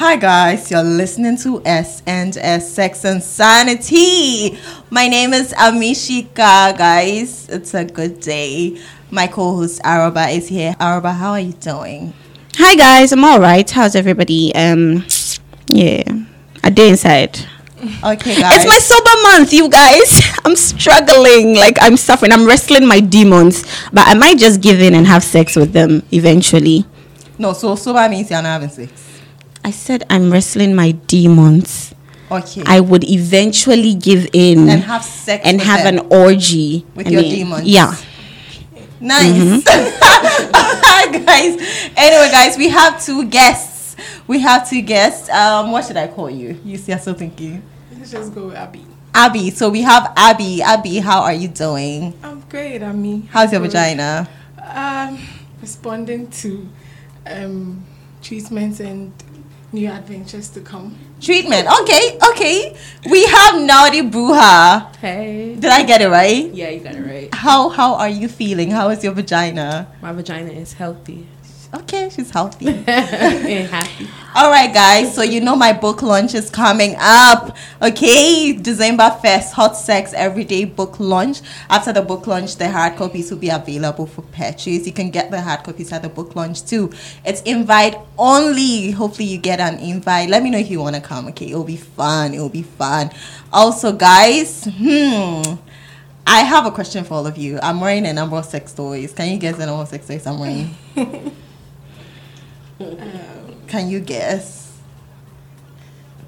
Hi guys, you're listening to S and S Sex and Sanity. My name is Amishika, guys. It's a good day. My co-host Araba is here. Araba, how are you doing? Hi guys, I'm all right. How's everybody? Um, yeah, a day inside. Okay, guys. It's my sober month, you guys. I'm struggling, like I'm suffering. I'm wrestling my demons, but I might just give in and have sex with them eventually. no, so sober means you're not having sex. I said I'm wrestling my demons. Okay. I would eventually give in and have sex and with have them. an orgy With I your mean, demons. Yeah. Nice. Mm-hmm. guys. Anyway, guys, we have two guests. We have two guests. Um, what should I call you? You see, I'm still thinking. Let's just go with Abby. Abby. So we have Abby. Abby, how are you doing? I'm great, Ami. How's your Good. vagina? Um, responding to um, treatments and new adventures to come. Treatment. Okay, okay. We have Naughty Bruja. Hey. Did I get it right? Yeah, you got it right. How how are you feeling? How is your vagina? My vagina is healthy Okay, she's healthy. happy. All right, guys. So you know my book launch is coming up. Okay, December first, Hot Sex Everyday Book Launch. After the book launch, the hard copies will be available for purchase. You can get the hard copies at the book launch too. It's invite only. Hopefully, you get an invite. Let me know if you want to come. Okay, it'll be fun. It'll be fun. Also, guys, hmm. I have a question for all of you. I'm wearing a number of sex toys. Can you guess the number of sex toys I'm wearing? Can you guess?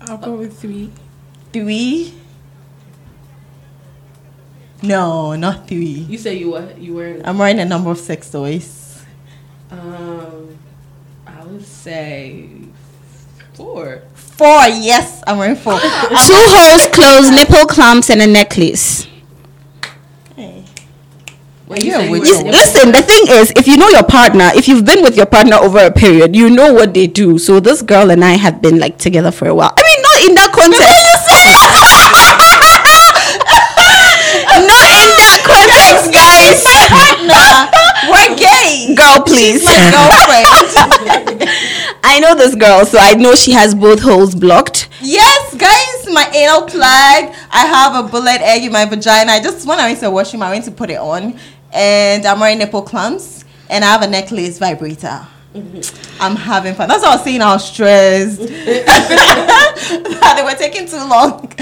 I'll go with three. Three? No, not three. You say you what? You were I'm wearing a number of sex toys. um I would say four. Four, yes, I'm wearing four. Two holes, clothes, nipple clamps, and a necklace. Yeah, you say you which- were You, Yeah. listen, the thing is, if you know your partner, if you've been with your partner over a period, you know what they do. So this girl and I have been like together for a while. I mean, not in that context. not in that context, guys. My Partner, we're gay. Girl, please. My girlfriend. I know this girl, so I know she has both holes blocked. yes, guys, my anal plug. I have a bullet egg in my vagina. I just when I went to the washroom, I went to put it on, and I'm wearing nipple clamps, and I have a necklace vibrator. I'm having fun. That's what I was saying. I was stressed. that they were taking too long.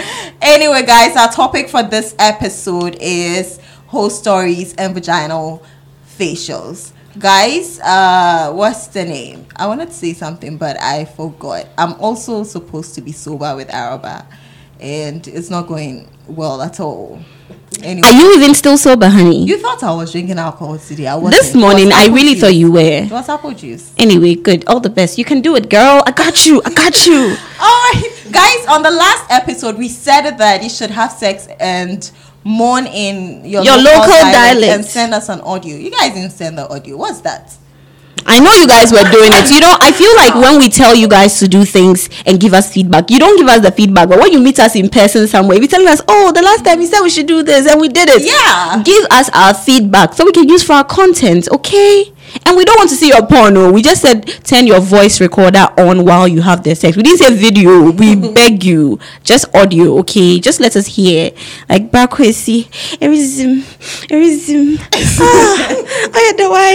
Anyway, guys, our topic for this episode is whole stories and vaginal facials. Guys, uh, what's the name? I wanted to say something, but I forgot. I'm also supposed to be sober with Araba, and it's not going well at all. Anyway, Are you even still sober, honey? you thought I was drinking alcohol today? I wasn't. this was morning, I really juice. thought you were. It was apple juice. Anyway, good. All the best. You can do it, girl. I got you. I got you. All right, guys. On the last episode, we said that you should have sex and moan in your, Your local dialect dialect. and send us an audio. You guys didn't send the audio. What's that? I know you guys were doing it. You know, I feel like when we tell you guys to do things and give us feedback, you don't give us the feedback. But when you meet us in person somewhere, you're telling us, "Oh, the last time you said we should do this and we did it." Yeah. Give us our feedback so we can use for our content, okay? And we don't want to see your porno. We just said turn your voice recorder on while you have the sex. We didn't say video. We beg you, just audio, okay? Just let us hear. Like Bakwesi, Erizim, Erizim. Ah, oh yeah, the why.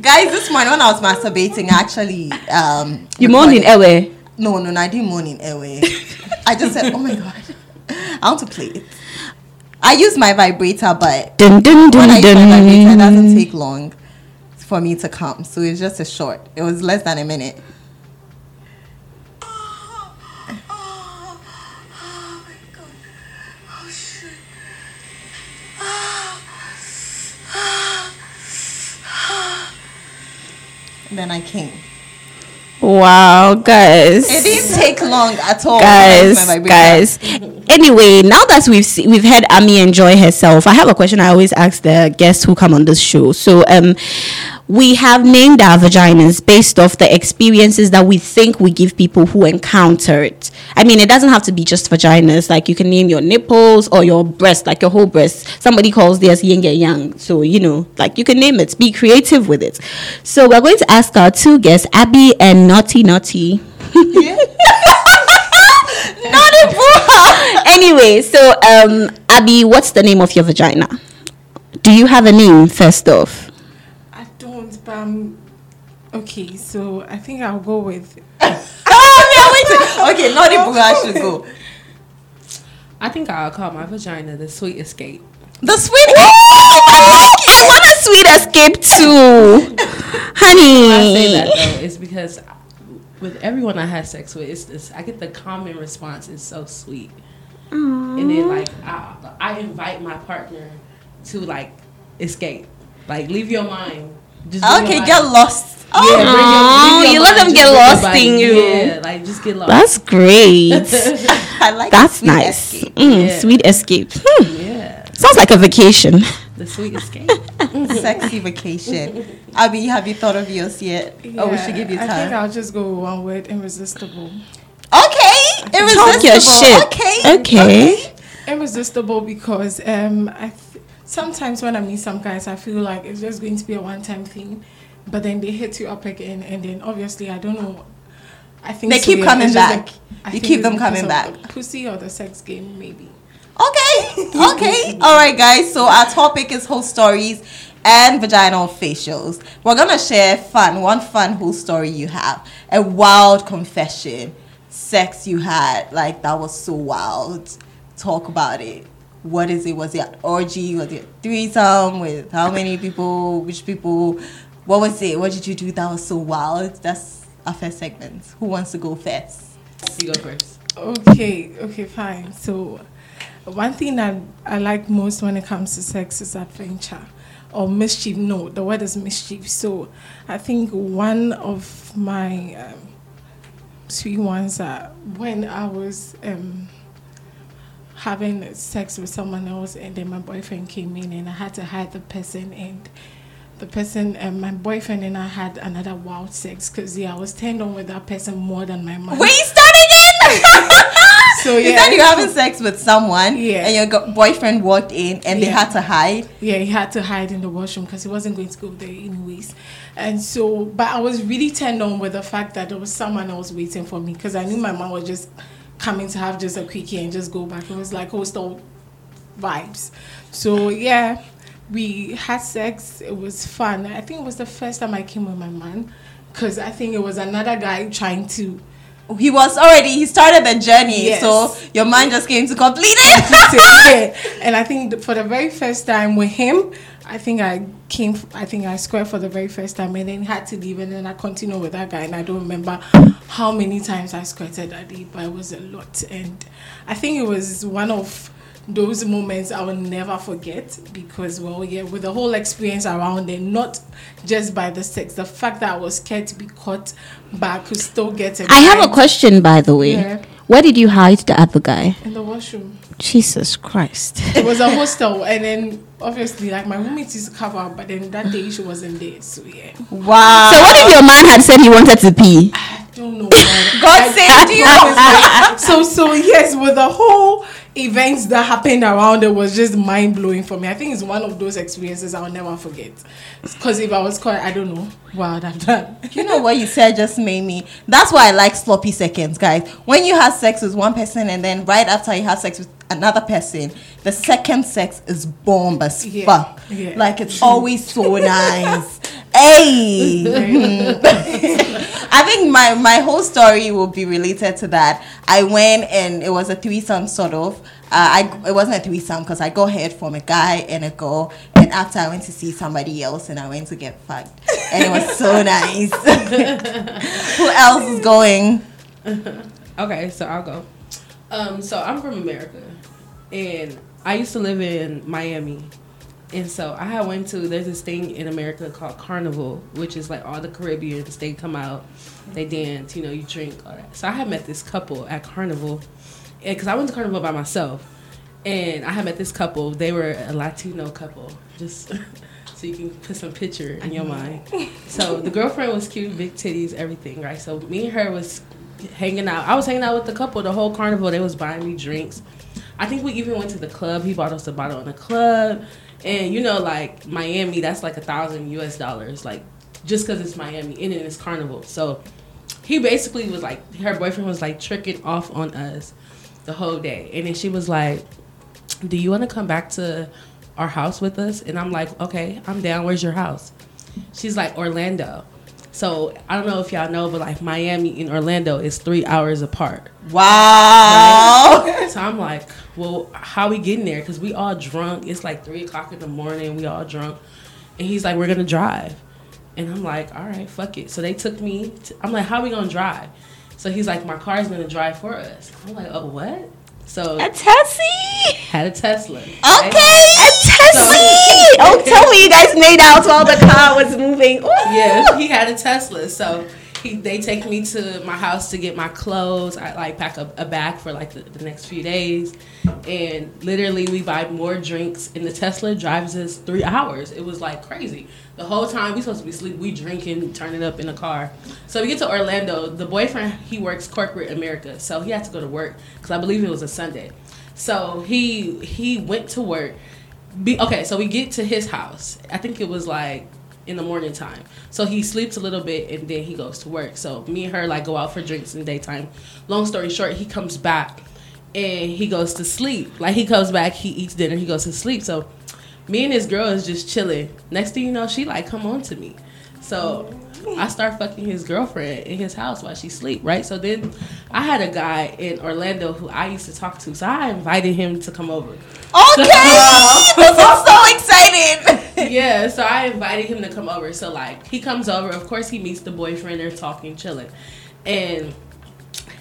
Guys, this morning when I was masturbating, actually, um, You moaned in Ewe. No, no, no, I didn't moan in Ewe. I just said, "Oh my god, I want to play it." I use my vibrator, but Dun, dun, when I dun, use my vibrator, it doesn't take long for me to come. So it's just a short. It was less than a minute. Then I came. Wow, guys. It didn't take long at all. guys, guys. Anyway, now that we've se- we've had Ami enjoy herself, I have a question I always ask the guests who come on this show. So, um, we have named our vaginas based off the experiences that we think we give people who encounter it. I mean, it doesn't have to be just vaginas. Like you can name your nipples or your breast, like your whole breast. Somebody calls theirs yin yang. So, you know, like you can name it. Be creative with it. So we're going to ask our two guests, Abby and Naughty Naughty. Naughty boy. anyway, so um Abby, what's the name of your vagina? Do you have a name first off? I don't, but I'm okay. So I think I'll go with Okay, naughty boy should go. I think I'll call my vagina the sweet escape. The sweet. I want a sweet escape too. Honey. I say that though is because with everyone I had sex with, it's this. I get the common response. It's so sweet, and then like I, I invite my partner to like escape, like leave your mind. Just Okay, your get mind. lost. Yeah, Oh, bring your- Aw, leave your you let them get lost body. in you. Yeah, like just get lost. That's great. I like That's sweet nice. escape. Mm, Yeah. Sweet escape. Hmm. yeah, Sounds like a vacation. the sweet escape. Sexy vacation. Abby, have you thought of yours yet? Oh, we should give you time. I think. I'll just go with one word: irresistible. Okay, irresistible. Talk your shit. Okay, Okay. Irresistible because um, I th- sometimes when I meet some guys, I feel like it's just going to be a one-time thing, but then they hit you up again, and then obviously I don't know. I think They so, keep coming back. like- You keep them coming back. the Pussy or the sex game, maybe. Okay, okay. All right, guys. So our topic is whole stories and vaginal facials. We're gonna share fun, one fun whole story you have, a wild confession, sex you had like that was so wild. Talk about it. What is it? Was it an orgy? Was it a threesome with how many people? Which people? What was it? What did you do that was so wild? That's our first segment. Who wants to go first? You go first. Okay, okay, fine. So, one thing that I like most when it comes to sex is adventure or mischief. No, the word is mischief. So, I think one of my um, sweet ones are when I was um, having sex with someone else, and then my boyfriend came in, and I had to hide the person and. The person, um, my boyfriend and I had another wild sex because yeah, I was turned on with that person more than my man. Wait, start again. So You yeah, said you're having sex with someone, Yeah. and your go- boyfriend walked in, and they had to hide. Yeah, he had to hide in the washroom because he wasn't going to go there anyways. And so, but I was really turned on with the fact that there was someone else waiting for me because I knew my mom was just coming to have just a quickie and just go back. It was like hostel vibes. So yeah, we had sex. It was fun. I think it was the first time I came with my man because I think it was another guy trying to He was already he started the journey, Yes. so your mind just came to complete it. yeah. And I think for the very first time with him, I think I came, I think I squared for the very first time and then had to leave and then I continued with that guy and I don't remember how many times I squirted that day, but it was a lot. And I think it was one of those moments I will never forget because, well, yeah, with the whole experience around it, not just by the sex, the fact that I was scared to be caught, but I could still get it. I have a question, by the way. Yeah. Where did you hide the other guy? In the washroom. Jesus Christ. it was a hostel, and then obviously, like my roommate used to cover up, but then that day she wasn't there, so yeah. wow. So what if your man had said he wanted to pee? I don't know. God I- saved you. I so so yes, with the whole events that happened around it was just mind blowing for me. I think it's one of those experiences I'll never forget. Because if I was caught, I don't know what I'd have done. You know what you said just made me. That's why I like sloppy seconds, guys. When you have sex with one person and then right after you have sex with another person, the second sex is bomb as Yeah, fuck. yeah. Like it's always so nice. Hey. I think my my whole story will be related to that. I went and it was a threesome sort of. Uh, I it wasn't a threesome because I got heard from a guy and a girl, and after I went to see somebody else and I went to get fucked, and it was so nice. Who else is going? Okay, so I'll go. Um, so I'm from America, and I used to live in Miami, and so I went to there's this thing in America called Carnival, which is like all the Caribbeans they come out, they dance, you know, you drink, all that. So I had met this couple at Carnival, because I went to Carnival by myself, and I had met this couple. They were a Latino couple, just so you can put some picture in your mind. So the girlfriend was cute, big titties, everything, right? So me and her was hanging out. I was hanging out with the couple the whole carnival. They was buying me drinks. I think we even went to the club. He bought us a bottle in the club, and you know, like Miami, that's like a thousand U.S. dollars, like just because it's Miami and it's carnival. So he basically was like, her boyfriend was like tricking off on us the whole day, and then she was like, "Do you want to come back to our house with us?" And I'm like, "Okay, I'm down. Where's your house?" She's like, "Orlando." So I don't know if y'all know, but like Miami and Orlando is three hours apart. Wow. So I'm like, well, how we getting there? Because we all drunk. It's like three o'clock in the morning. We all drunk, and he's like, we're gonna drive, and I'm like, all right, fuck it. So they took me. To, I'm like, how we gonna drive? So he's like, my car's gonna drive for us. I'm like, oh what? So A Tessie. had a Tesla. Okay, a Tessie. oh, tell me you guys made out while the car was moving. Ooh. yeah, he had a Tesla. So he they take me to my house to get my clothes. I like pack a, a bag for like the, the next few days, and literally we buy more drinks. And the Tesla drives us three hours. It was like crazy. The whole time we supposed to be asleep, we drinking, turning up in the car. So we get to Orlando. The boyfriend he works corporate America, so he had to go to work because I believe it was a Sunday. So he he went to work. Be, okay, so we get to his house. I think it was like in the morning time. So he sleeps a little bit and then he goes to work. So me and her like go out for drinks in the daytime. Long story short, he comes back and he goes to sleep. Like he comes back, he eats dinner, he goes to sleep. So me and this girl is just chilling. Next thing you know, she like come on to me. So I start fucking his girlfriend in his house while she sleep, right? So then I had a guy in Orlando who I used to talk to. So I invited him to come over. Okay. this is so exciting. yeah, so I invited him to come over. So like he comes over, of course he meets the boyfriend, they're talking, chilling. And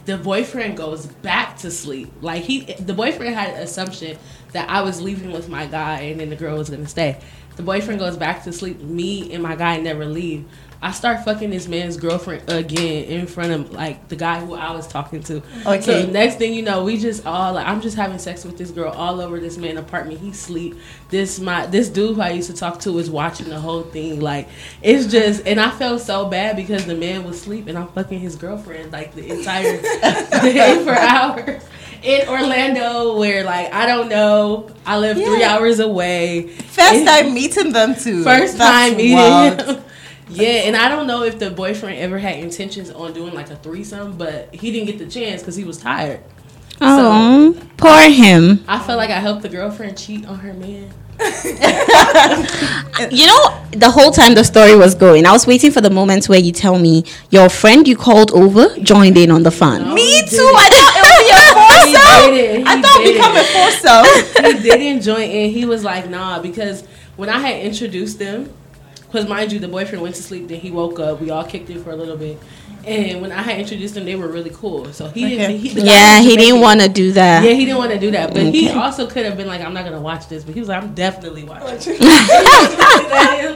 the boyfriend goes back to sleep. Like he the boyfriend had an assumption that I was leaving with my guy and then the girl was gonna stay. The boyfriend goes back to sleep, me and my guy never leave. I start fucking this man's girlfriend again in front of like the guy who I was talking to. Okay. So next thing you know, we just all like I'm just having sex with this girl all over this man apartment. He sleep. This my this dude who I used to talk to is watching the whole thing. Like it's just and I felt so bad because the man was asleep and I'm fucking his girlfriend like the entire day for hours. In Orlando, where like I don't know, I live three hours away. First time meeting them too. First That's time meeting. Yeah, and I don't know if the boyfriend ever had intentions on doing like a threesome, but he didn't get the chance because he was tired. Oh, poor him. I felt like I helped the girlfriend cheat on her man. You know, the whole time the story was going, I was waiting for the moment where you tell me your friend you called over joined in on the fun. No. Me too. I thought it be a foursome. I thought become a foursome. he didn't join in. He was like, nah, because when I had introduced them, because mind you, the boyfriend went to sleep, then he woke up. We all kicked it for a little bit. And when I had introduced them, they were really cool. So he Okay. didn't. He, Yeah, he didn't want to do that. Yeah, he didn't want to do that, but he also could have been like, "I'm not gonna watch this," but he was like, "I'm definitely watching."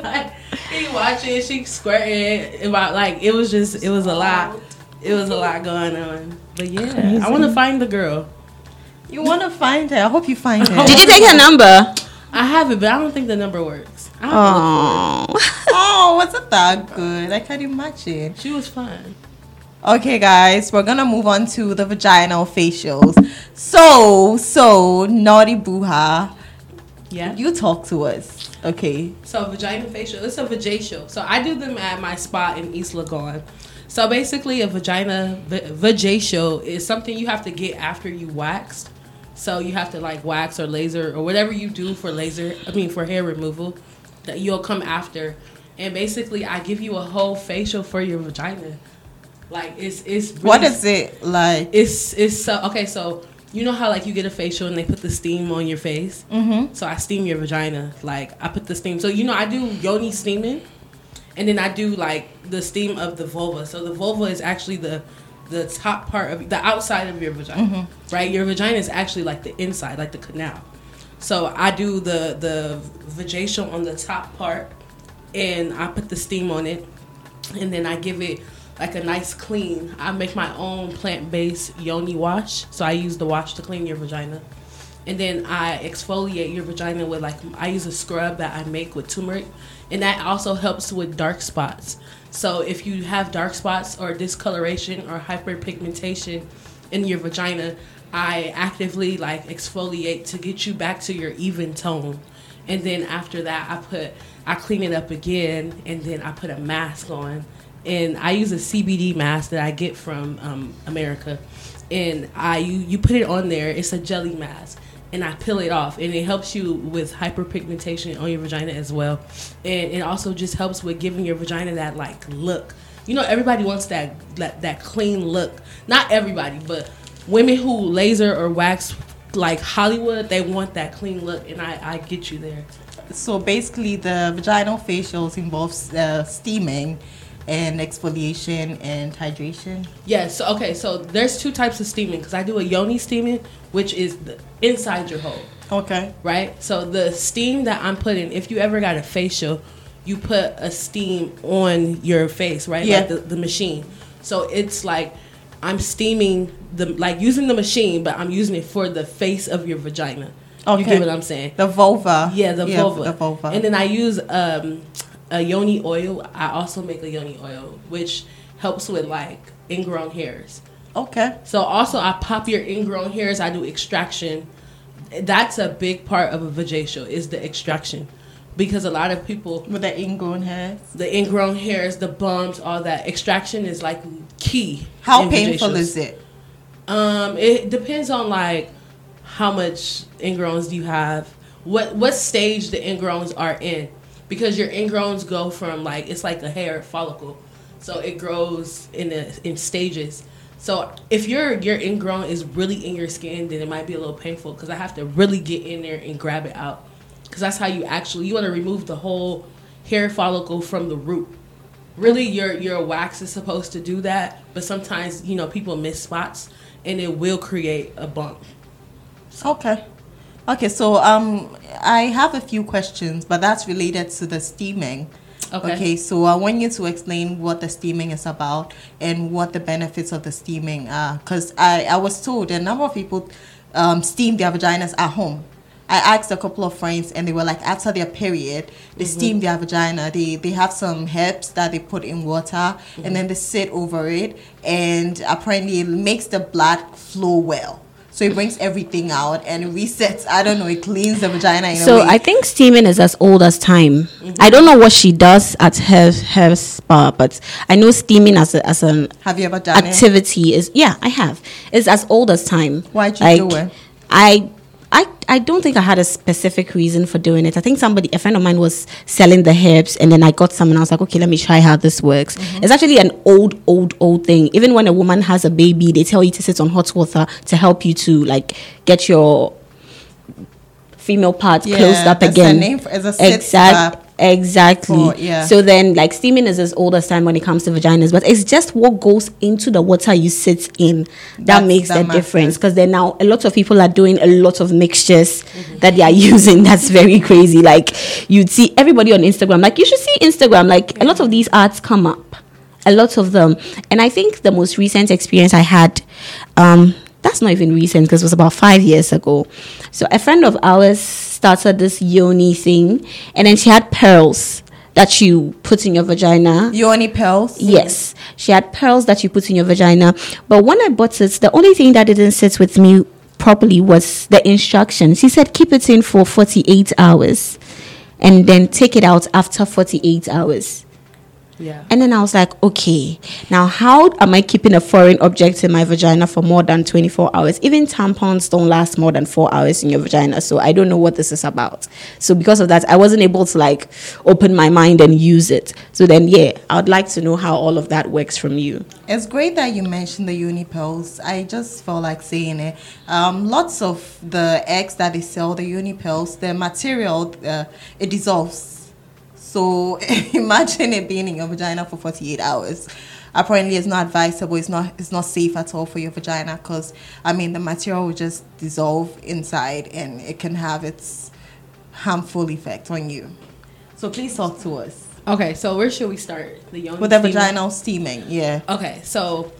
like, he watching, she squirting about like it was just it was a lot. It was a lot going on, but yeah, I want to find the girl. You want to find her? I hope you find her. Did you take her number? I have it, but I don't think the number works. I have to look for Oh, Oh, wasn't that good? I can't imagine. She was fun. Okay, guys, we're gonna move on to the vaginal facials. So, so naughty Bruja, Yeah. you talk to us. Okay. So vagina facial, it's a vajacial. So I do them at my spa in East Legon. So basically, a vagina va- vajacial is something you have to get after you waxed. So you have to like wax or laser or whatever you do for laser. I mean for hair removal, that you'll come after. And basically, I give you a whole facial for your vagina. Like it's it's really What is it like? it's it's so okay. So you know how like you get a facial and they put the steam on your face. Mm-hmm. So I steam your vagina. Like I put the steam. So you know I do yoni steaming, and then I do like the steam of the vulva. So the vulva is actually the the top part of the outside of your vagina, right? Your vagina is actually like the inside, like the canal. So I do the the vajacial on the top part, and I put the steam on it, and then I give it like a nice clean. I make my own plant based yoni wash. So I use the wash to clean your vagina, and then I exfoliate your vagina with like I use a scrub that I make with turmeric, and that also helps with dark spots. So if you have dark spots or discoloration or hyperpigmentation in your vagina, I actively like exfoliate to get you back to your even tone. And then after that, I put I clean it up again, and then I put a mask on. And I use a CBD mask that I get from um, America, and I you, you put it on there. It's a jelly mask, and I peel it off, and it helps you with hyperpigmentation on your vagina as well, and it also just helps with giving your vagina that like look. You know, everybody wants that that, that clean look. Not everybody, but women who laser or wax like Hollywood, they want that clean look, and I I get you there. So basically, the vaginal facials involves uh, steaming and exfoliation and hydration. Yes. so, okay. So there's two types of steaming because I do a yoni steaming, which is the inside your hole. Okay. Right. So the steam that I'm putting, if you ever got a facial, you put a steam on your face, right? Yeah. Like the, the machine. So it's like I'm steaming the like using the machine, but I'm using it for the face of your vagina. You Okay. get what I'm saying? The vulva. Yeah, the vulva. The vulva. And then I use um, a yoni oil. I also make a yoni oil, which helps with like ingrown hairs. okay. So also I pop your ingrown hairs. I do extraction. That's a big part of a vajacial is the extraction, because a lot of people With the ingrown hairs. the ingrown hairs, the bumps, all that extraction is like key. How painful is it? Um, it depends on like how much ingrowns do you have, what what stage the ingrowns are in, because your ingrowns go from like it's like a hair follicle, so it grows in a, in stages. So if your your ingrown is really in your skin, then it might be a little painful because I have to really get in there and grab it out, because that's how you actually you want to remove the whole hair follicle from the root really your your wax is supposed to do that but sometimes you know people miss spots and it will create a bump Okay. Okay, so um, I have a few questions, but that's related to the steaming. Okay. okay. so I want you to explain what the steaming is about and what the benefits of the steaming are. Because I, I was told a number of people um, steam their vaginas at home. I asked a couple of friends, and they were like, after their period, they mm-hmm. steam their vagina. They they have some herbs that they put in water, and mm-hmm. then they sit over it, and apparently it makes the blood flow well. So it brings everything out and it resets. I don't know. It cleans the vagina in So a way. I think steaming is as old as time. Mm-hmm. I don't know what she does at her her spa, but I know steaming as a, as an have you ever done it? activity is yeah I have It's as old as time. Why'd you do it? I I I don't think I had a specific reason for doing it. I think somebody a friend of mine was selling the herbs and then I got some and I was like okay let me try how this works. Mm-hmm. It's actually an old old old thing. Even when a woman has a baby, they tell you to sit on hot water to help you to like get your female part Yeah, closed up again. name for- it's a sit exact, strap exactly. for- yeah. So then, like steaming is as old as time when it comes to vaginas, but it's just what goes into the water you sit in that That's- makes that the difference. Because then now a lot of people are doing a lot of mixtures Mm-hmm. that they are using. That's very crazy. Like you'd see everybody on Instagram. Like you should see Instagram. Like a lot of these ads come up, a lot of them. And I think the most recent experience I had. Um, that's not even recent because it was about five years ago. So a friend of ours started this yoni thing, and then she had pearls that you put in your vagina. Yoni pearls? Yes, she had pearls that you put in your vagina. But when I bought it, the only thing that didn't sit with me properly was the instructions. She said keep it in for 48 hours and then take it out after 48 hours. Yeah And then I was like, okay, now how am I keeping a foreign object in my vagina for more than 24 hours? Even tampons don't last more than four hours in your vagina. So I don't know what this is about. So because of that, I wasn't able to like open my mind and use it. So then, yeah, I would like to know how all of that works from you. It's great that you mentioned the yoni pearls. I just felt like saying it. Um, lots of the eggs that they sell, the yoni pearls, the material, uh, it dissolves. So imagine it being in your vagina for 48 hours. Apparently, it's not advisable. It's not. It's not safe at all for your vagina because I mean the material will just dissolve inside and it can have its harmful effect on you. So please talk to us okay so where should we start the yoni with the steaming? vaginal steaming. Yeah. okay so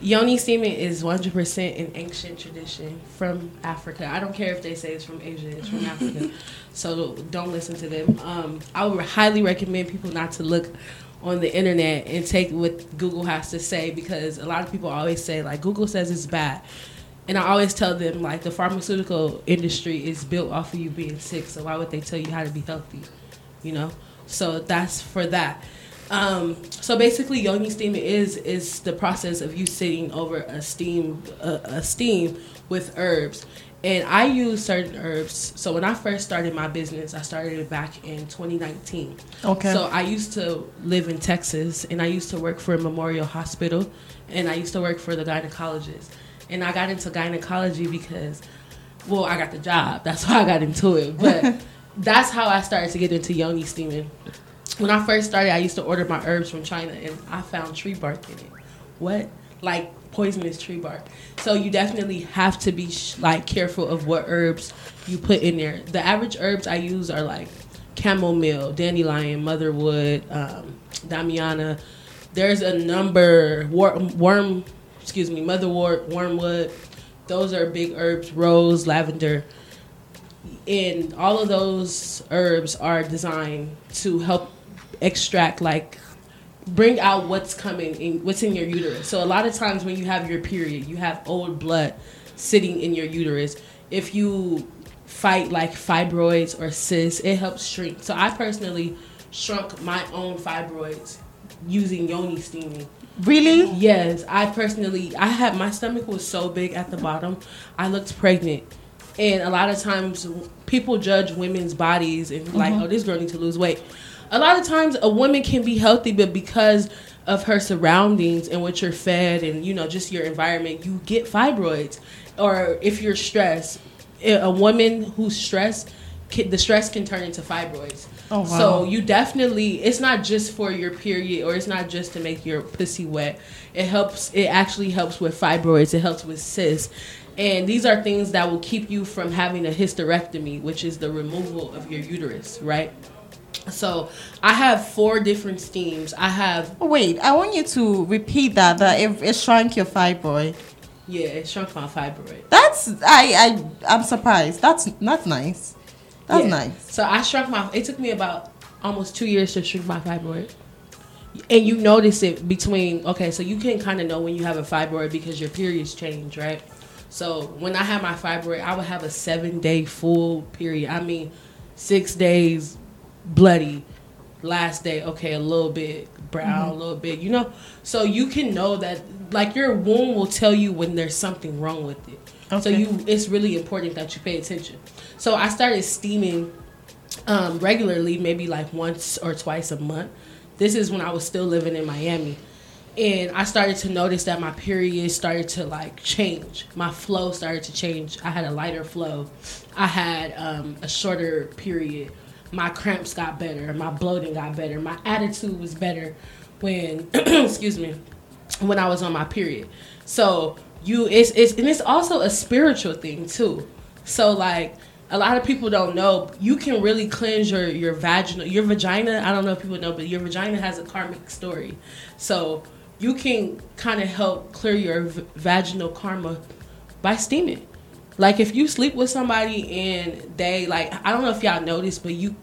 Yoni steaming is 100% an ancient tradition from Africa. I don't care if they say it's from Asia, it's from Africa. So don't listen to them. Um, I would highly recommend people not to look on the internet and take what Google has to say because a lot of people always say, like, Google says it's bad. And I always tell them, like, the pharmaceutical industry is built off of you being sick. So why would they tell you how to be healthy? You know? So that's for that. Um, so basically, yoni steaming is is the process of you sitting over a steam a, a steam with herbs. And I use certain herbs. So when I first started my business, I started it back in 2019. Okay. So I used to live in Texas, and I used to work for a Memorial Hospital, and I used to work for the gynecologist. And I got into gynecology because, well, I got the job. That's why I got into it. But that's how I started to get into yoni steaming when I first started, I used to order my herbs from China, and I found tree bark in it. What? Like poisonous tree bark. So you definitely have to be sh- like careful of what herbs you put in there. The average herbs I use are like chamomile, dandelion, motherwood, um, damiana. There's a number worm, worm excuse me, motherwort, wormwood. Those are big herbs. Rose, lavender and all of those herbs are designed to help extract like bring out what's coming in what's in your uterus. So a lot of times when you have your period you have old blood sitting in your uterus. If you fight like fibroids or cysts it helps shrink. So i personally shrunk my own fibroids using yoni steaming. Really? Yes, I personally, I had my stomach was so big at the bottom, I looked pregnant, and a lot of times people judge women's bodies and like, mm-hmm. oh, this girl needs to lose weight. A lot of times, a woman can be healthy, but because of her surroundings and what you're fed, and you know, just your environment, you get fibroids. Or if you're stressed, a woman who's stressed, the stress can turn into fibroids. Oh, wow. So you definitely it's not just for your period or it's not just to make your pussy wet. It helps it actually helps with fibroids, it helps with cysts. And these are things that will keep you from having a hysterectomy, which is the removal of your uterus, right? So I have four different steams. I have Oh, wait, I want you to repeat that. That it, it shrunk your fibroid. yeah, it shrunk my fibroid. That's I I I'm surprised. That's that's nice. That's Yeah. nice. So I shrunk my. It took me about almost two years to shrink my fibroid. And you notice it between okay, so you can kind of know when you have a fibroid because your periods change, right? So when I had my fibroid, I would have a seven day full period. I mean, six days bloody. Last day, okay, a little bit brown, a little bit, you know. So you can know that, like your womb will tell you when there's something wrong with it. So you, it's really important that you pay attention. So I started steaming um, regularly, maybe like once or twice a month. This is when I was still living in Miami. And I started to notice that my period started to like change. My flow started to change. I had a lighter flow. I had um, a shorter period. My cramps got better. My bloating got better. My attitude was better when, excuse me, when I was on my period. So you, it's it's and it's also a spiritual thing too. So like a lot of people don't know you can really cleanse your your vaginal your vagina. I don't know if people know, but your vagina has a karmic story. So you can kind of help clear your v- vaginal karma by steaming. Like if you sleep with somebody and they like I don't know if y'all noticed, but you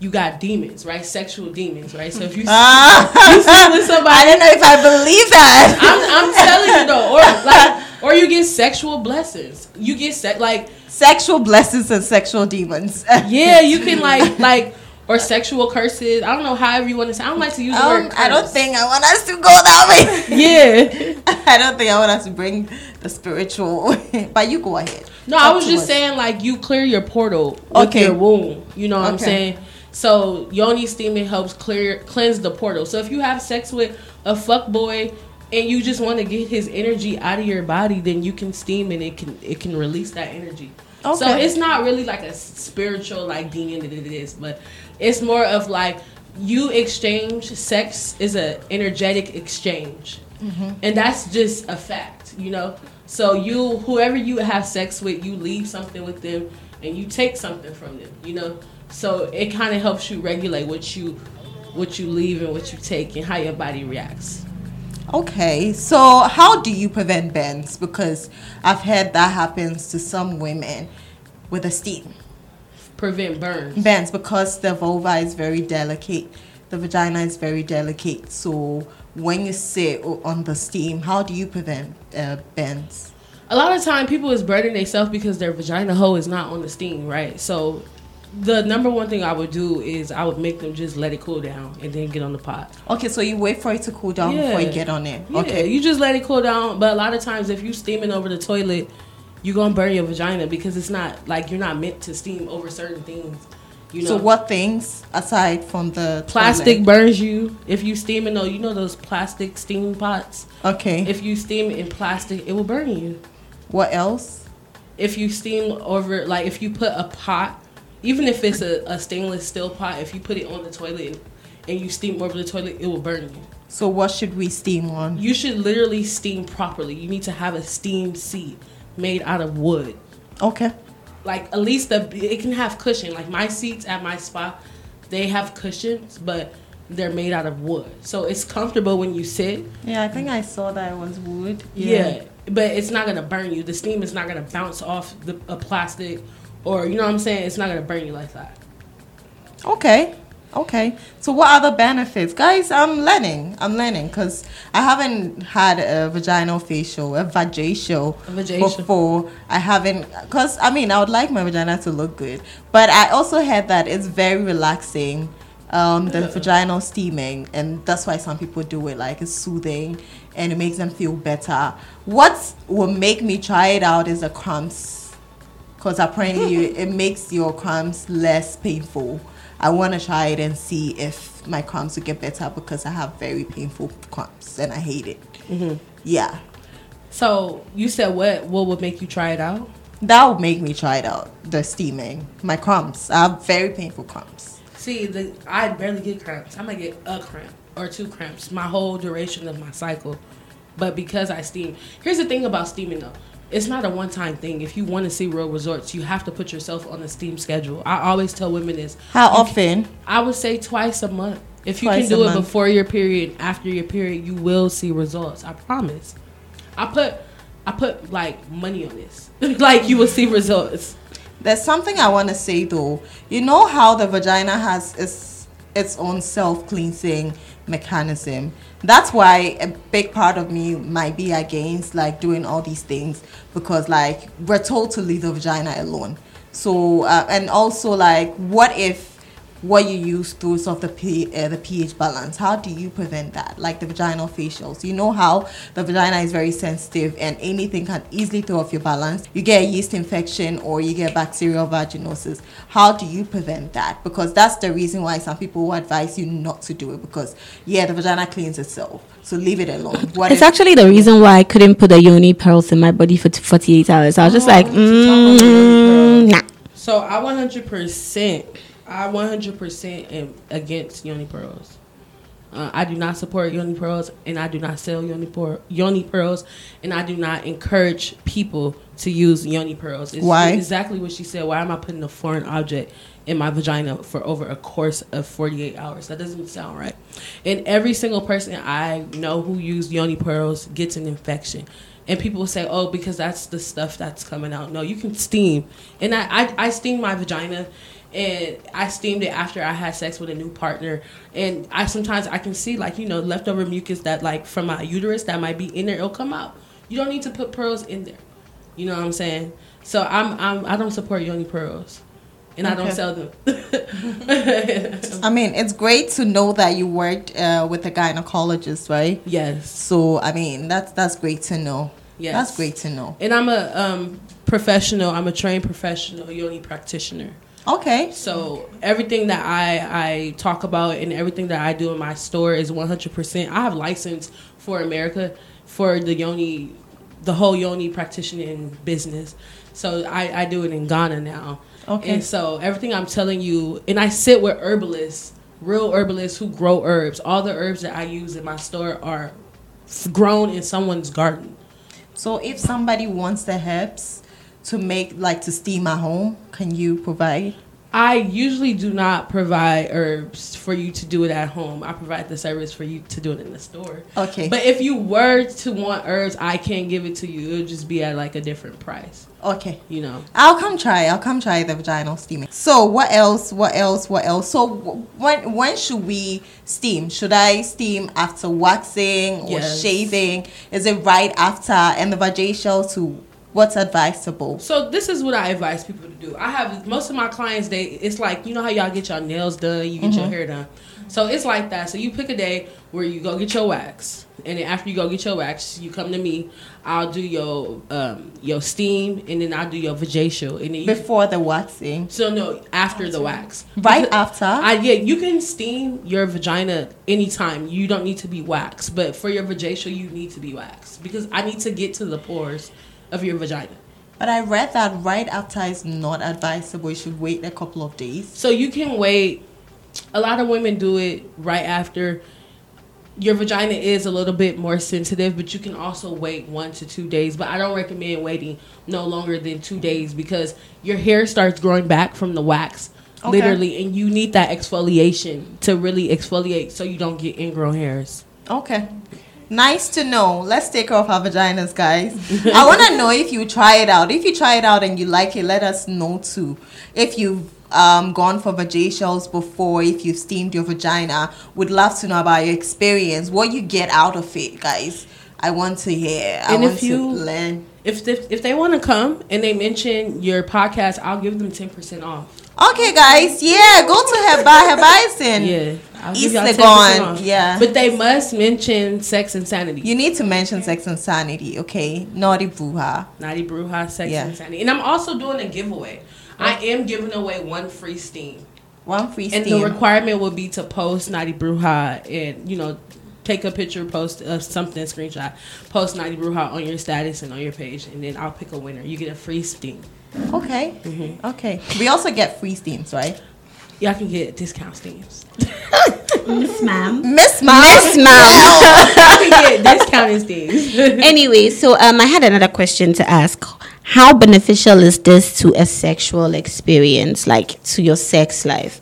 you got demons, right? Sexual demons, right? So if you, Ah. you sleep with somebody, I don't know if I believe that. I'm, I'm telling you though, or like, or you get sexual blessings. You get se- like, sexual blessings and sexual demons. yeah, you can like, like, or sexual curses. I don't know however you want to say. I don't like to use the Um, word. I don't think I want us to go that way. Yeah. I don't think I want us to bring the spiritual. but you go ahead. No, I was just us. saying like you clear your portal with Okay. your womb. You know what I'm saying? So yoni steaming helps clear cleanse the portal. So if you have sex with a fuck boy and you just want to get his energy out of your body, then you can steam and it can it can release that energy. So it's not really like a spiritual like demon that it is, but it's more of like you exchange sex is a energetic exchange. Mm-hmm. And that's just a fact you know? So you whoever you have sex with you leave something with them and you take something from them you know? So it kind of helps you regulate what you what you leave and what you take and how your body reacts Okay, so how do you prevent bends? Because I've heard that happens to some women with a steam. Prevent burns. Bends because the vulva is very delicate, the vagina is very delicate. So when you sit on the steam, how do you prevent uh, bends? A lot of time people is burning themselves because their vagina hole is not on the steam, right? So the number one thing I would do is I would make them just let it cool down and then get on the pot. Okay, so you wait for it to cool down before you get on it. Yeah, Okay. you just let it cool down. But a lot of times, if you steaming over the toilet, you're gonna burn your vagina because it's not like you're not meant to steam over certain things. You know, So what things aside from the plastic toilet? burns you if you steaming. though. you know those plastic steam pots. Okay. If you steam in plastic, it will burn you. what else? If you steam over, like if you put a pot, even if it's a, a stainless steel pot, if you put it on the toilet and, you steam over the toilet, it will burn you. So what should we steam on? You should literally steam properly. You need to have a steam seat made out of wood. Okay. Like at least the it can have cushion. Like my seats at my spa, they have cushions, but they're made out of wood, so it's comfortable when you sit. Yeah, I think I saw that it was wood. Yeah, but it's not gonna burn you. The steam is not gonna bounce off the a plastic, or you know what I'm saying. It's not gonna burn you like that. Okay. Okay. So what other benefits? Guys, I'm learning. I'm learning because I haven't had a vaginal facial, a vajacial A vajacial. before. I haven't, because I mean, I would like my vagina to look good. But I also heard that it's very relaxing, um, the vaginal steaming. And that's why some people do it. Like, it's soothing and it makes them feel better. What will make me try it out is the cramps because apparently you, it makes your cramps less painful. I want to try it and see if my cramps will get better because I have very painful cramps and I hate it. Mm-hmm. Yeah, So you said what? What would make you try it out? that would make me try it out. The steaming, my cramps. I have very painful cramps. See, the I barely get cramps. I might get a cramp or two cramps my whole duration of my cycle. But because I steam, here's the thing about steaming though. It's not a one time thing. If you want to see real results, you have to put yourself on a steam schedule. I always tell women this. How You often? I would say twice a month. If you Twice can do it month. before your period, after your period, you will see results. I promise. I put I put like money on this. like you will see results. There's something I want to say though. You know how the vagina has its its own self cleansing mechanism. That's why a big part of me might be against like doing all these things because like we're told to leave the vagina alone. So uh, and also like what if what you use throws off the P, uh, the pH balance. How do you prevent that? Like the vaginal facials. You know how the vagina is very sensitive and anything can easily throw off your balance. You get a yeast infection or you get bacterial vaginosis. How do you prevent that? Because that's the reason why some people will advise you not to do it because yeah, the vagina cleans itself. So leave it alone. What It's if- actually the reason why I couldn't put the yoni pearls in my body for t- 48 hours. I was just Oh, like, to talk about yoni mm, nah. So I 100%, I 100% am against yoni pearls. Uh, I do not support yoni pearls, and I do not sell yoni, por- yoni pearls, and I do not encourage people to use yoni pearls. It's Why? Exactly what she said. Why am I putting a foreign object in my vagina for over a course of 48 hours? That doesn't sound right. And every single person I know who use yoni pearls gets an infection. And people will say, "Oh, because that's the stuff that's coming out." No, you can steam, and I I, I steam my vagina, and I steamed it after I had sex with a new partner, and I sometimes I can see like you know leftover mucus that like from my uterus that might be in there. It'll come out. You don't need to put pearls in there. You know what I'm saying? So I'm I'm I don't support yoni pearls, and I don't sell them. I mean, it's great to know that you worked uh, with a gynecologist, right? yes. So I mean, that's that's great to know. Yes. That's great to know. And I'm a um, professional. I'm a trained professional yoni practitioner. Okay. So everything that I I talk about and everything that I do in my store is 100%. I have license for America for the yoni, the whole yoni practitioner business. So I I do it in Ghana now. Okay. And so everything I'm telling you, and I sit with herbalists, real herbalists who grow herbs. All the herbs that I use in my store are grown in someone's garden. So if somebody wants the herbs to make like to steam at home, can you provide? I usually do not provide herbs for you to do it at home. I provide the service for you to do it in the store. Okay. But if you were to want herbs, I can't give it to you. It'll just be at like a different price. Okay. You know. I'll come try. I'll come try the vaginal steaming. So what else? What else? What else? So when when should we steam? Should I steam after waxing or Yes. shaving? Is it right after? And the vajacial to what's advisable? So this is what I advise people to do. I have most of my clients. They it's like you know how y'all get your nails done, you get your hair done. So it's like that. So you pick a day where you go get your wax, and then after you go get your wax, you come to me. I'll do your um your steam, and then I'll do your vajacial, and then Before the waxing. so no after the wax. Right Because- after? I yeah, you can steam your vagina anytime. You don't need to be waxed, but for your vajacial, you need to be waxed because I need to get to the pores of your vagina. But I read that right after is not advisable. You should wait a couple of days. So you can wait. A lot of women do it right after. Your vagina is a little bit more sensitive, but you can also wait one to two days. But I don't recommend waiting no longer than two days because your hair starts growing back from the wax, Okay. literally, and you need that exfoliation to really exfoliate so you don't get ingrown hairs. Okay. Nice to know. Let's take off our vaginas, guys. I want to know if you try it out. If you try it out and you like it, let us know too. If you've um, gone for vajacials before, if you've steamed your vagina, would love to know about your experience, what you get out of it, guys. I want to hear. I And if you- learn. If if, if they want to come and they mention your podcast, I'll give them ten percent off. Okay, guys. Yeah, go to Heba Hebison. Yeah, I'll East y'all 10% Legon, yeah. But they must mention Sex and Sanity. You need to mention Sex and Sanity, okay? Naughty Bruja. Naughty Bruja, Sex Yeah. Insanity. And I'm also doing a giveaway. I am giving away one free steam. One free And the requirement will be to post Naughty Bruja and, you know, take a picture, post of something, screenshot, post Naughty Bruja on your status and on your page, and then I'll pick a winner. You get a free steam. Okay. Mm-hmm. Okay. We also get free steams, right? Y'all can get discount steams. Miss ma'am. Miss Mom. Miss ma'am. you can get discounted steams. anyway, so um, I had another question to ask. How beneficial is this to a sexual experience, like to your sex life?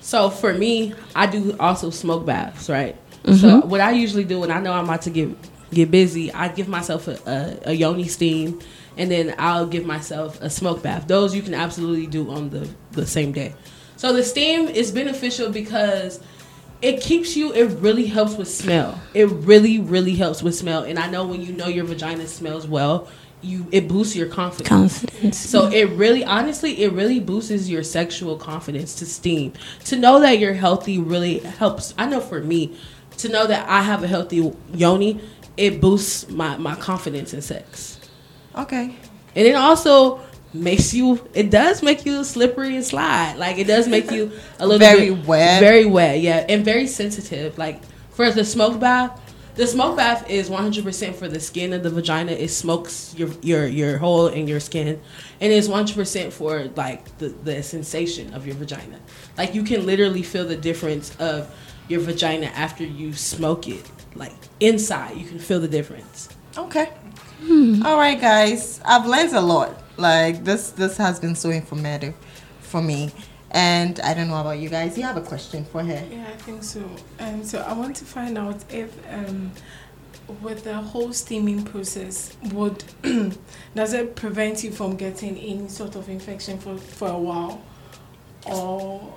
So for me, I do also smoke baths, right? So what I usually do when I know I'm about to get get busy, I give myself a, a, a yoni steam, and then I'll give myself a smoke bath. Those you can absolutely do on the the same day. So the steam is beneficial because it keeps you. It really helps with smell. It really really helps with smell. And I know when you know your vagina smells well, you it boosts your confidence. Confidence. So it really, honestly, it really boosts your sexual confidence to steam. To know that you're healthy really helps. I know for me, to know that I have a healthy yoni, it boosts my, my confidence in sex. Okay. And then also makes you, it does make you slippery and slide. Like it does make you a little Very bit wet. Very wet, yeah. And very sensitive. Like for the smoke bath, the smoke bath is 100% for the skin of the vagina. It smokes your your your hole in your skin, and it's 100% for like the the sensation of your vagina. Like you can literally feel the difference of your vagina after you smoke it. Like inside, you can feel the difference. Okay. Hmm. All right, guys. I've learned a lot. Like this, this has been so informative for me. And I don't know about you guys. You have a question for her? Yeah, I think so. And so I want to find out if, um, with the whole steaming process, would does it prevent you from getting any sort of infection for, for a while, or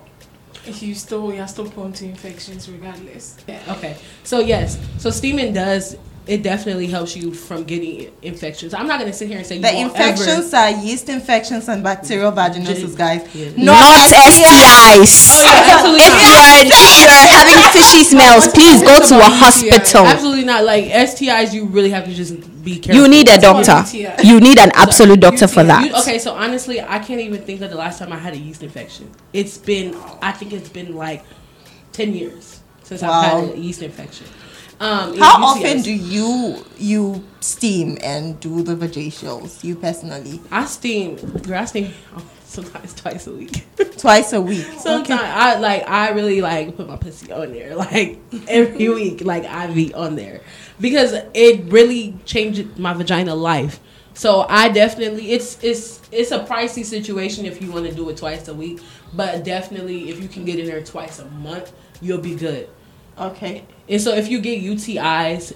you still you're still prone to infections regardless? Yeah. Okay. So yes, so steaming does it definitely helps you from getting infections. I'm not gonna sit here and say you The won't infections are yeast infections and bacterial vaginosis, guys. Yeah. Not STIs. Oh, yeah, absolutely if you are, if you are having fishy smells, please go to a hospital. Absolutely not. Like STIs, you really have to just be careful. You need a doctor. You need an absolute doctor for You- that. okay, so honestly, I can't even think of the last time I had a yeast infection. It's been, I think it's been like ten years since I've had a yeast infection. Um, How often do you you steam and do the vajacials? You personally, I steam? Girl, I steam oh, sometimes twice a week. twice a week. Sometimes I like I really like put my pussy on there like every week like IV on there because it really changed my vagina life So I definitely it's it's it's a pricey situation if you want to do it twice a week, but definitely if you can get in there twice a month, you'll be good. Okay. And so if you get UTIs,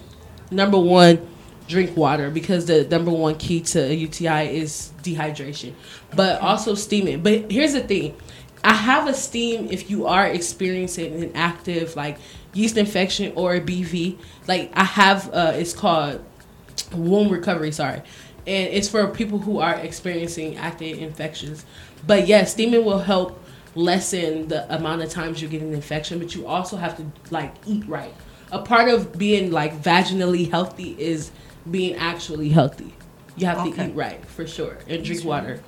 number one, drink water because the number one key to a UTI is dehydration, but also steaming. But here's the thing. I have a steam if you are experiencing an active like yeast infection or a BV. Like I have uh it's called womb recovery, sorry. And it's for people who are experiencing active infections. But yes, steaming will help lessen the amount of times you get an infection, but you also have to like eat right. A part of being like vaginally healthy is being actually healthy. You have Okay. to eat right for sure and drink water.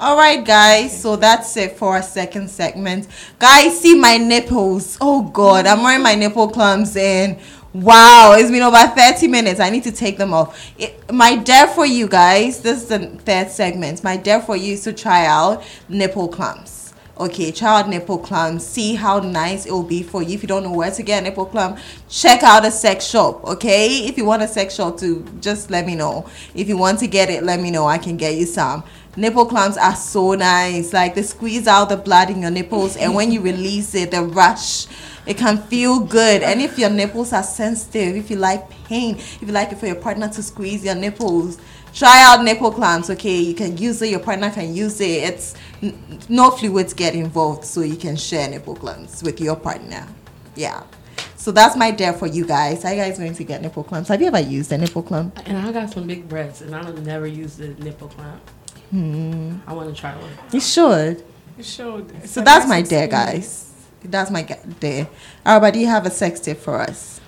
All right, guys. So that's it for our second segment. Guys, see my nipples. Oh God, I'm wearing my nipple clamps and wow, it's been over 30 minutes. I need to take them off. It, my dare for you guys. This is the third segment. My dare for you is to try out nipple clamps. Okay, child nipple clamps. See how nice it will be for you. If you don't know where to get a nipple clamp, check out a sex shop. Okay, if you want a sex shop to, just let me know. If you want to get it, let me know. I can get you some. Nipple clamps are so nice. Like they squeeze out the blood in your nipples, and when you release it, the rush, it can feel good. And if your nipples are sensitive, if you like pain, if you like it for your partner to squeeze your nipples, try out nipple clamps. Okay, you can use it. Your partner can use it. It's n- no fluids get involved, so you can share nipple clamps with your partner. Yeah. So that's my dare for you guys. Are you guys going to get nipple clamps? Have you ever used a nipple clamp? And I got some big breasts and I don't never use the nipple clamp. Hmm. I want to try one. You should. You should. It's So a that's nice my dare, guys. That's my ga- dare. Araba, do you have a sex tip for us?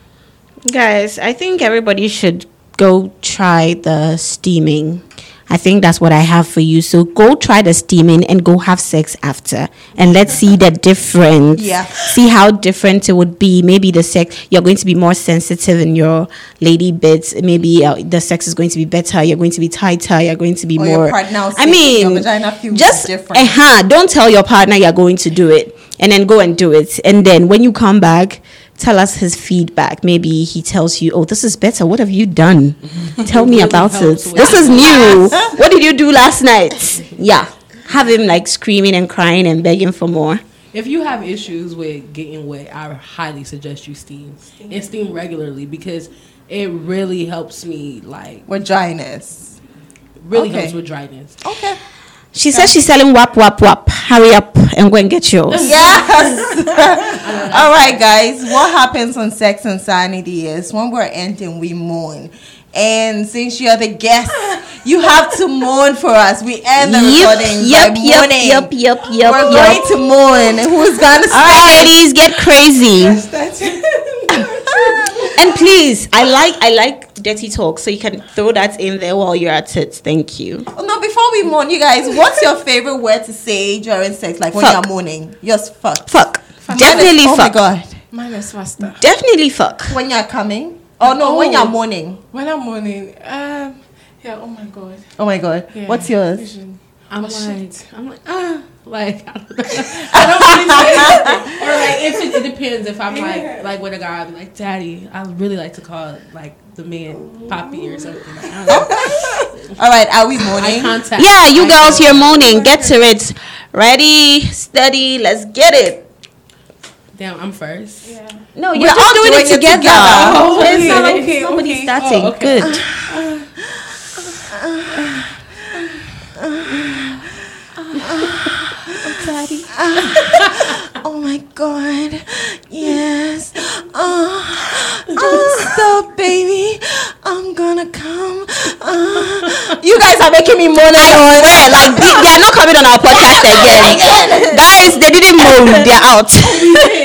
Guys, I think everybody should go try the steaming. I think that's what I have for you. So go try the steaming and go have sex after. And let's see the difference. Yeah. See how different it would be. Maybe the sex, you're going to be more sensitive in your lady bits. Maybe uh, the sex is going to be better. You're going to be tighter. You're going to be Or more. your partner I mean, your just different. uh-huh, don't tell your partner you're going to do it and then go and do it. And then when you come back, tell us his feedback. Maybe he tells you, "Oh, this is better. What have you done? Tell me Really about it. This is new. what did you do last night?" Yeah, have him like screaming and crying and begging for more. If you have issues with getting wet, I highly suggest you steam and steam regularly because it really helps me like With dryness. really Okay. helps with dryness. Okay. She says she's selling wap wap wap. Hurry up and go and get yours. Yes. All right, guys. What happens on Sex and Sanity is when we're ending, we mourn. And since you're the guest, you have to mourn for us. We end the Yep, recording yep, by yep, mourning. yep, yep, yep, We're yep. going to mourn. Who's gonna All right, start? ladies, get crazy. And please, I like I like dirty talk, so you can throw that in there while you're at it. Thank you. Oh, no, before we mourn, you guys, what's your favorite word to say during sex? Like when Fuck. you're mourning? Just fuck. Fuck. Definitely oh fuck. my god. Mine is faster. Definitely fuck. When you're coming? Oh no, when Oh. you're mourning. When I'm morning, um, yeah. Oh my god. Oh my god. Yeah, What's yours? vision. I'm Oh, like, shit. I'm like, ah, like I don't, know. I don't really say, or like if it, it depends. If I'm like like with a guy, I'm like, Daddy, I really like to call like the man Poppy or something. Like, I don't know. All right, are we Eye mourning? Yeah, you Eye girls, contact. you're moaning. Get to it. Ready, steady. Let's get it. Damn, I'm first. Yeah. No, We're you're all doing, doing it it together. together. Oh, It's not okay, like okay, somebody's okay. starting. Oh, okay. Good. Daddy. Oh my god. Yes. Uh, uh, oh, oh stop, baby. I'm gonna come. Uh, you guys are making me moan and moan. Wait, like they, they are not coming on our podcast again. Guys, they didn't move. They're out. okay,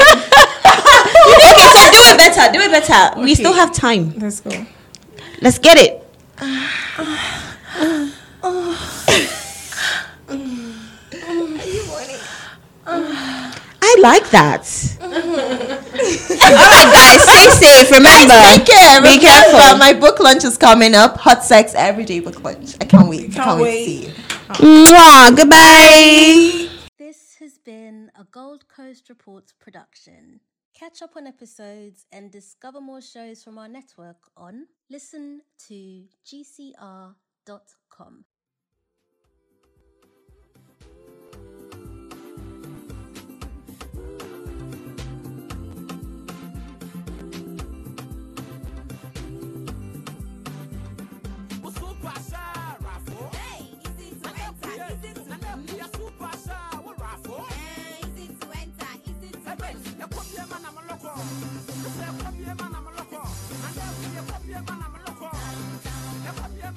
so do it better. Do it better. We still have time. Let's go. Let's get it. Uh, I like that. All right, guys, stay safe. Remember, Take care. be Remember, careful. My book lunch is coming up. Hot sex everyday book lunch. I can't wait. I Can't can't wait wait. to see it. Mwah, goodbye. This has been a Gold Coast Reports production. Catch up on episodes and discover more shows from our network on listen to gcr.org. Ekwabie